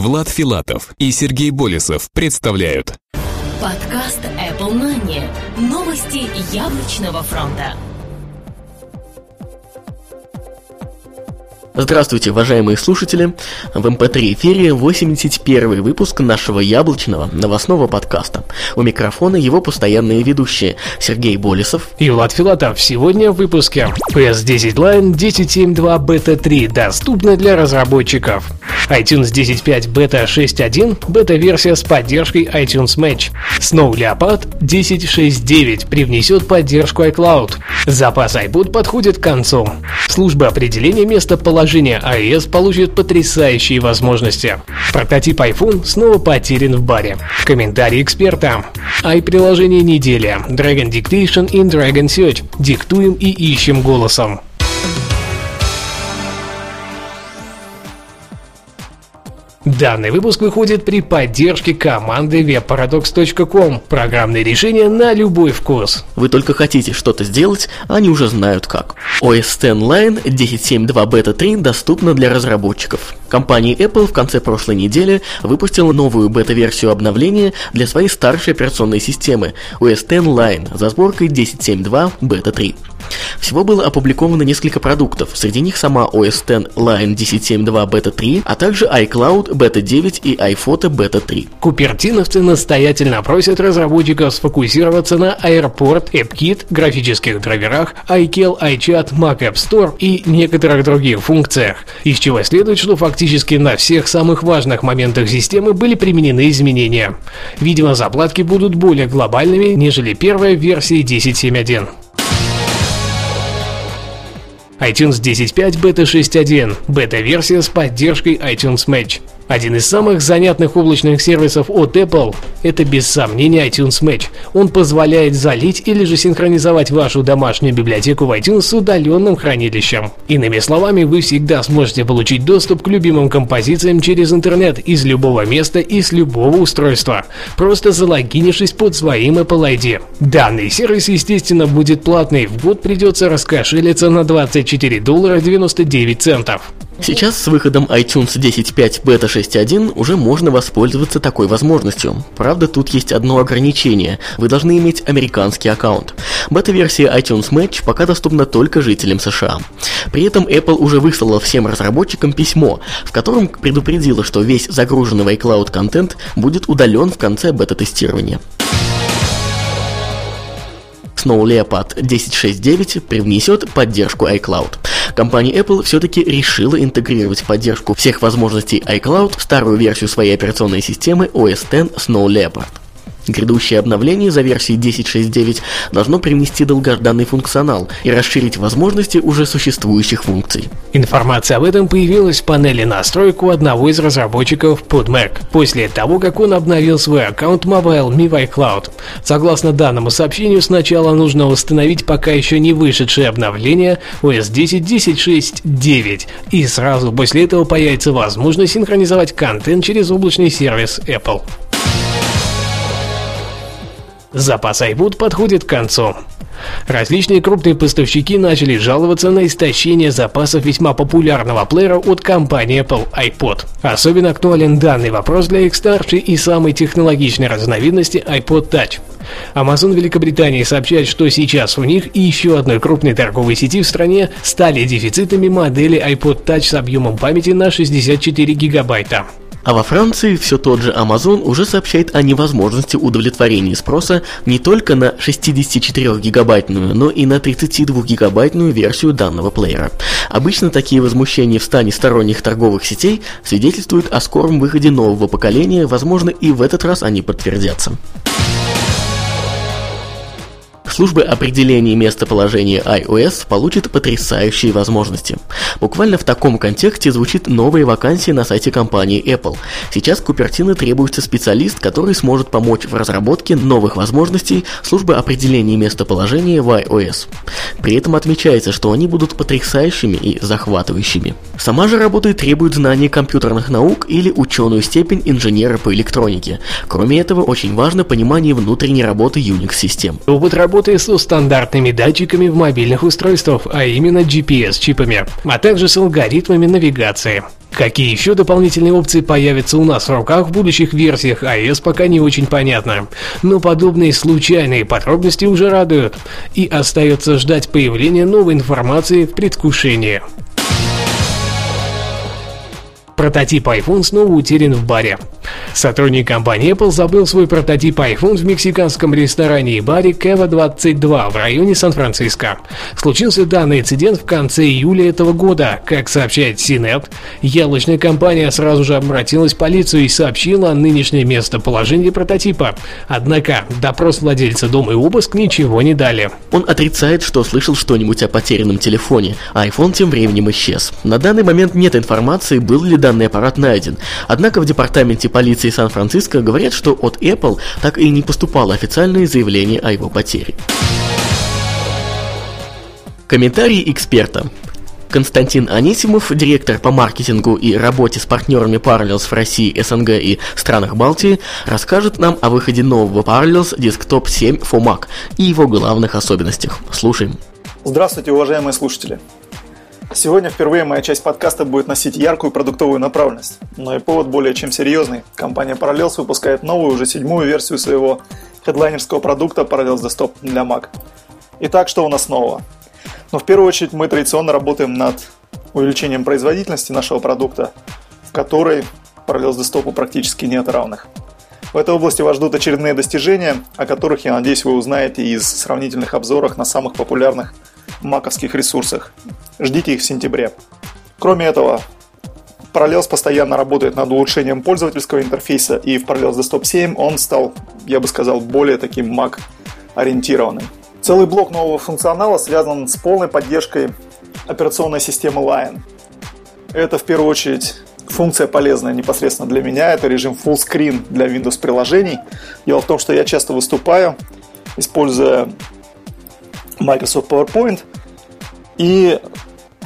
Влад Филатов и Сергей Болесов представляют Подкаст Apple Money. Новости яблочного фронта. Здравствуйте, уважаемые слушатели! В MP3 эфире 81 выпуск нашего яблочного новостного подкаста. У микрофона его постоянные ведущие Сергей Болесов и Влад Филатов. Сегодня в выпуске OS X Lion 10.7.2 Beta 3 доступна для разработчиков. iTunes 10.5 Beta 6.1 бета-версия с поддержкой iTunes Match. Snow Leopard 10.6.9 привнесет поддержку iCloud. Запас iPod подходит к концу. Служба определения места положения iOS получит потрясающие возможности. Прототип iPhone снова потерян в баре. Комментарий эксперта. i-приложение недели. Dragon Dictation и Dragon Search. Диктуем и ищем голосом. Данный выпуск выходит при поддержке команды webparadox.com. Программное решение на любой вкус. Вы только хотите что-то сделать, они уже знают как. OS X Line 10.7.2 Beta 3 доступна для разработчиков. Компания Apple в конце прошлой недели выпустила новую бета-версию обновления для своей старшей операционной системы OS X Line за сборкой 10.7.2 Beta 3. Всего было опубликовано несколько продуктов, среди них сама OS X Line 10.7.2 Beta 3, а также iCloud Beta 9 и iPhoto Beta 3. Купертиновцы настоятельно просят разработчиков сфокусироваться на Airport, AppKit, графических драйверах, iCal, iChat, Mac App Store и некоторых других функциях, из чего следует, что фактически на всех самых важных моментах системы были применены изменения. Видимо, заплатки будут более глобальными, нежели первая версия 10.7.1 iTunes 10.5 Beta 6.1, бета-версия с поддержкой iTunes Match. Один из самых занятных облачных сервисов от Apple – это без сомнения iTunes Match. Он позволяет залить или же синхронизовать вашу домашнюю библиотеку в iTunes с удаленным хранилищем. Иными словами, вы всегда сможете получить доступ к любимым композициям через интернет из любого места и с любого устройства, просто залогинившись под своим Apple ID. Данный сервис, естественно, будет платный, в год придется раскошелиться на 24 доллара 99 центов. Сейчас с выходом iTunes 10.5 Beta 6.1 уже можно воспользоваться такой возможностью. Правда, тут есть одно ограничение. Вы должны иметь американский аккаунт. Бета-версия iTunes Match пока доступна только жителям США. При этом Apple уже выслала всем разработчикам письмо, в котором предупредила, что весь загруженный iCloud контент будет удален в конце бета-тестирования. Snow Leopard 10.6.9 привнесет поддержку iCloud. Компания Apple все-таки решила интегрировать поддержку всех возможностей iCloud в старую версию своей операционной системы OS X Snow Leopard. Грядущее обновление за версией 10.6.9 должно привнести долгожданный функционал и расширить возможности уже существующих функций. Информация об этом появилась в панели настроек у одного из разработчиков под Mac, после того, как он обновил свой аккаунт Mobile Me iCloud. Согласно данному сообщению, сначала нужно установить пока еще не вышедшее обновление OS 10 10.6.9, и сразу после этого появится возможность синхронизовать контент через облачный сервис Apple. Запас iPod подходит к концу. Различные крупные поставщики начали жаловаться на истощение запасов весьма популярного плеера от компании Apple iPod. Особенно актуален данный вопрос для их старшей и самой технологичной разновидности iPod Touch. Amazon Великобритании сообщает, что сейчас у них и еще одной крупной торговой сети в стране стали дефицитами модели iPod Touch с объемом памяти на 64 гигабайта. А во Франции все тот же Amazon уже сообщает о невозможности удовлетворения спроса не только на 64-гигабайтную, но и на 32-гигабайтную версию данного плеера. Обычно такие возмущения в стане сторонних торговых сетей свидетельствуют о скором выходе нового поколения, возможно и в этот раз они подтвердятся. Служба определения местоположения iOS получит потрясающие возможности. Буквально в таком контексте звучит новая вакансия на сайте компании Apple. Сейчас Купертино требуется специалист, который сможет помочь в разработке новых возможностей службы определения местоположения в iOS. При этом отмечается, что они будут потрясающими и захватывающими. Сама же работа требует знания компьютерных наук или ученую степень инженера по электронике. Кроме этого, очень важно понимание внутренней работы Unix-систем. Опыт работы работы со стандартными датчиками в мобильных устройствах, а именно GPS-чипами, а также с алгоритмами навигации. Какие еще дополнительные опции появятся у нас в руках в будущих версиях iOS пока не очень понятно. Но подобные случайные подробности уже радуют. И остается ждать появления новой информации в предвкушении. Прототип iPhone снова утерян в баре. Сотрудник компании Apple забыл свой прототип iPhone в мексиканском ресторане и баре Кева 22 в районе Сан-Франциско. Случился данный инцидент в конце июля этого года. Как сообщает CNET, яблочная компания сразу же обратилась в полицию и сообщила о нынешнем местоположении прототипа. Однако допрос владельца дома и обыск ничего не дали. Он отрицает, что слышал что-нибудь о потерянном телефоне, а iPhone тем временем исчез. На данный момент нет информации, был ли данный аппарат найден. Однако в департаменте полиции Сан-Франциско говорят, что от Apple так и не поступало официальное заявление о его потере. Комментарий эксперта. Константин Анисимов, директор по маркетингу и работе с партнерами Parallels в России, СНГ и странах Балтии, расскажет нам о выходе нового Parallels Desktop 7 for Mac и его главных особенностях. Слушаем. Здравствуйте, уважаемые слушатели. Сегодня впервые моя часть подкаста будет носить яркую продуктовую направленность, но и повод более чем серьезный. Компания Parallels выпускает новую, уже седьмую версию своего хедлайнерского продукта Parallels Desktop для Mac. Итак, что у нас нового? Но в первую очередь мы традиционно работаем над увеличением производительности нашего продукта, в которой Parallels Desktop практически нет равных. В этой области вас ждут очередные достижения, о которых, я надеюсь, вы узнаете из сравнительных обзоров на самых популярных маковских ресурсах. Ждите их в сентябре. Кроме этого, Parallels постоянно работает над улучшением пользовательского интерфейса, и в Parallels Desktop 7 он стал, я бы сказал, более таким Mac-ориентированным. Целый блок нового функционала связан с полной поддержкой операционной системы Lion. Это в первую очередь функция полезная непосредственно для меня. Это режим Full Screen для Windows приложений. Дело в том, что я часто выступаю, используя Microsoft PowerPoint. И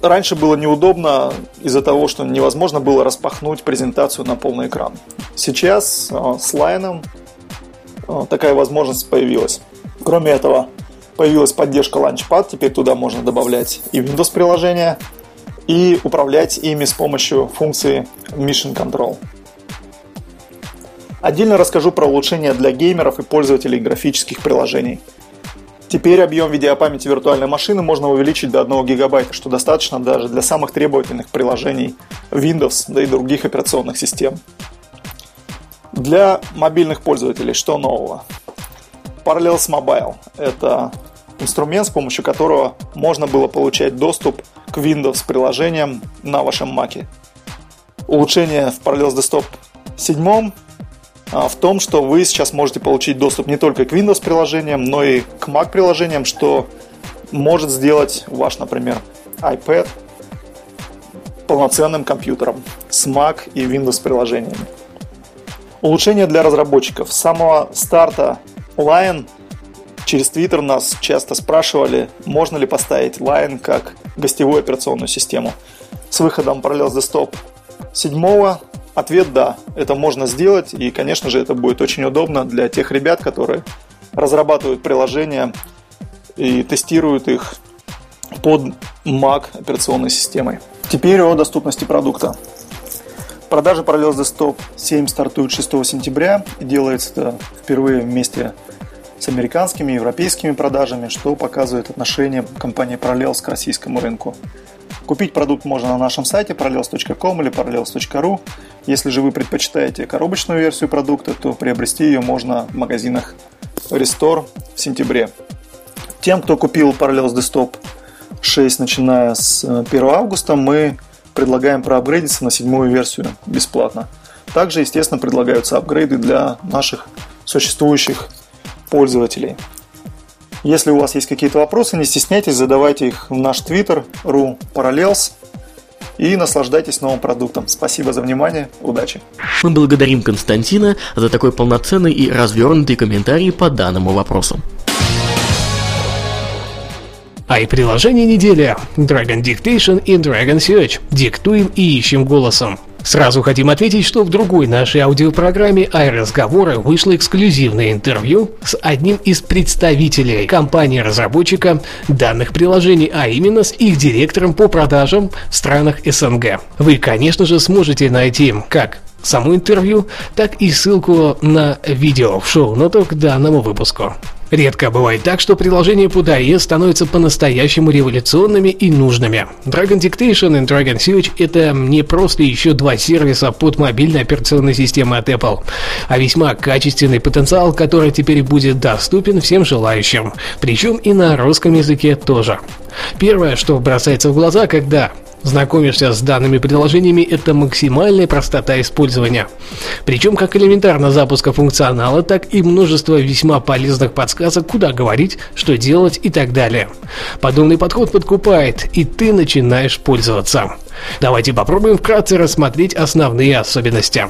раньше было неудобно из-за того, что невозможно было распахнуть презентацию на полный экран. Сейчас э, с Line э, такая возможность появилась. Кроме этого, появилась поддержка Launchpad, теперь туда можно добавлять и Windows приложения, и управлять ими с помощью функции Mission Control. Отдельно расскажу про улучшения для геймеров и пользователей графических приложений – Теперь объем видеопамяти виртуальной машины можно увеличить до 1 гигабайта, что достаточно даже для самых требовательных приложений Windows, да и других операционных систем. Для мобильных пользователей что нового? Parallels Mobile – это инструмент, с помощью которого можно было получать доступ к Windows приложениям на вашем Mac. Улучшение в Parallels Desktop 7 а, в том, что вы сейчас можете получить доступ не только к Windows приложениям, но и к Mac приложениям, что может сделать ваш, например, iPad полноценным компьютером с Mac и Windows приложениями. Улучшение для разработчиков. С самого старта Lion через Twitter нас часто спрашивали, можно ли поставить Lion как гостевую операционную систему. С выходом Parallels Desktop 7 Ответ – да, это можно сделать, и, конечно же, это будет очень удобно для тех ребят, которые разрабатывают приложения и тестируют их под Mac операционной системой. Теперь о доступности продукта. Продажи Parallels Desktop 7 стартуют 6 сентября и делается это впервые вместе с американскими и европейскими продажами, что показывает отношение компании Parallels к российскому рынку. Купить продукт можно на нашем сайте parallels.com или parallels.ru. Если же вы предпочитаете коробочную версию продукта, то приобрести ее можно в магазинах Restore в сентябре. Тем, кто купил Parallels Desktop 6, начиная с 1 э, августа, мы предлагаем проапгрейдиться на седьмую версию бесплатно. Также, естественно, предлагаются апгрейды для наших существующих пользователей. Если у вас есть какие-то вопросы, не стесняйтесь, задавайте их в наш твиттер ru parallels и наслаждайтесь новым продуктом. Спасибо за внимание, удачи! Мы благодарим Константина за такой полноценный и развернутый комментарий по данному вопросу. А и приложение недели Dragon Dictation и Dragon Search. Диктуем и ищем голосом. Сразу хотим ответить, что в другой нашей аудиопрограмме «Ай-разговоры» вышло эксклюзивное интервью с одним из представителей компании-разработчика данных приложений, а именно с их директором по продажам в странах СНГ. Вы, конечно же, сможете найти как само интервью, так и ссылку на видео в шоу-нотах к данному выпуску. Редко бывает так, что приложения под iOS становятся по-настоящему революционными и нужными. Dragon Dictation и Dragon Search — это не просто еще два сервиса под мобильной операционной системой от Apple, а весьма качественный потенциал, который теперь будет доступен всем желающим, причем и на русском языке тоже. Первое, что бросается в глаза, когда знакомишься с данными приложениями, это максимальная простота использования. Причем как элементарно запуска функционала, так и множество весьма полезных подсказок, куда говорить, что делать и так далее. Подобный подход подкупает, и ты начинаешь пользоваться. Давайте попробуем вкратце рассмотреть основные особенности.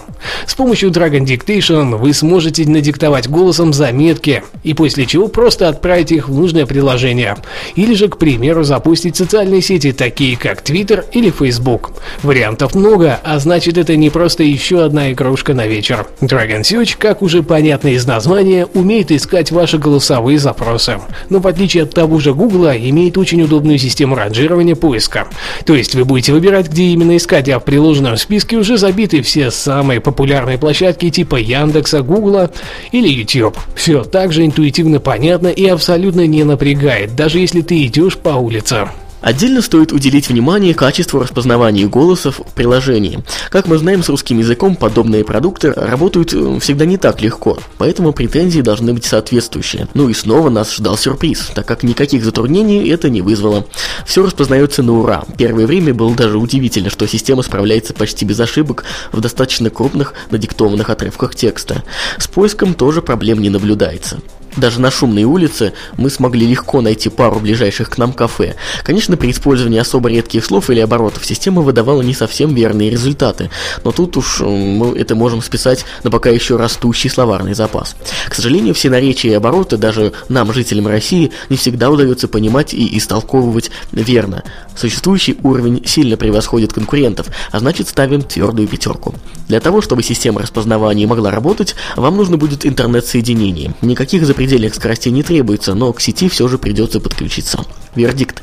С помощью Dragon Dictation вы сможете надиктовать голосом заметки, и после чего просто отправить их в нужное приложение. Или же, к примеру, запустить социальные сети, такие как Twitter или Facebook. Вариантов много, а значит это не просто еще одна игрушка на вечер. Dragon Search, как уже понятно из названия, умеет искать ваши голосовые запросы. Но в отличие от того же Google, имеет очень удобную систему ранжирования поиска. То есть вы будете выбирать выбирать, где именно искать, а в приложенном списке уже забиты все самые популярные площадки типа Яндекса, Гугла или YouTube. Все так же интуитивно понятно и абсолютно не напрягает, даже если ты идешь по улице. Отдельно стоит уделить внимание качеству распознавания голосов в приложении. Как мы знаем, с русским языком подобные продукты работают э, всегда не так легко, поэтому претензии должны быть соответствующие. Ну и снова нас ждал сюрприз, так как никаких затруднений это не вызвало. Все распознается на ура. Первое время было даже удивительно, что система справляется почти без ошибок в достаточно крупных надиктованных отрывках текста. С поиском тоже проблем не наблюдается. Даже на шумной улице мы смогли легко найти пару ближайших к нам кафе. Конечно, при использовании особо редких слов или оборотов система выдавала не совсем верные результаты, но тут уж мы это можем списать на пока еще растущий словарный запас. К сожалению, все наречия и обороты даже нам, жителям России, не всегда удается понимать и истолковывать верно. Существующий уровень сильно превосходит конкурентов, а значит ставим твердую пятерку. Для того, чтобы система распознавания могла работать, вам нужно будет интернет-соединение. Никаких запредельных скоростей не требуется, но к сети все же придется подключиться. Вердикт.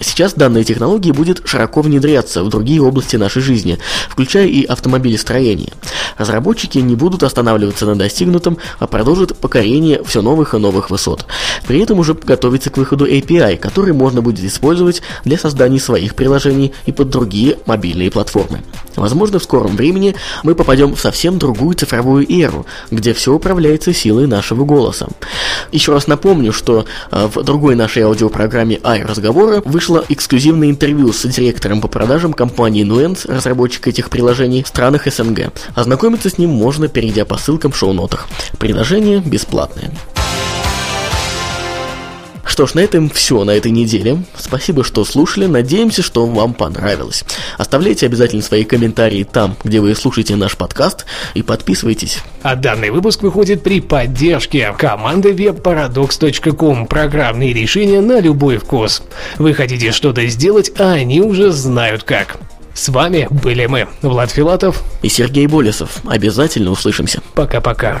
Сейчас данная технология будет широко внедряться в другие области нашей жизни, включая и автомобилестроение. Разработчики не будут останавливаться на достигнутом, а продолжат покорение все новых и новых высот. При этом уже готовится к выходу API, который можно будет использовать для создания своих приложений и под другие мобильные платформы. Возможно, в скором времени мы попадем в совсем другую цифровую эру, где все управляется силой нашего голоса. Еще раз напомню, что э, в другой нашей аудиопрограмме «Ай разговора» вышло эксклюзивное интервью с директором по продажам компании Nuance, разработчик этих приложений в странах СНГ. Ознакомиться с ним можно, перейдя по ссылкам в шоу-нотах. Приложение бесплатное. Что ж, на этом все на этой неделе. Спасибо, что слушали. Надеемся, что вам понравилось. Оставляйте обязательно свои комментарии там, где вы слушаете наш подкаст, и подписывайтесь. А данный выпуск выходит при поддержке команды webparadox.com. Программные решения на любой вкус. Вы хотите что-то сделать, а они уже знают как. С вами были мы, Влад Филатов и Сергей Болесов. Обязательно услышимся. Пока-пока.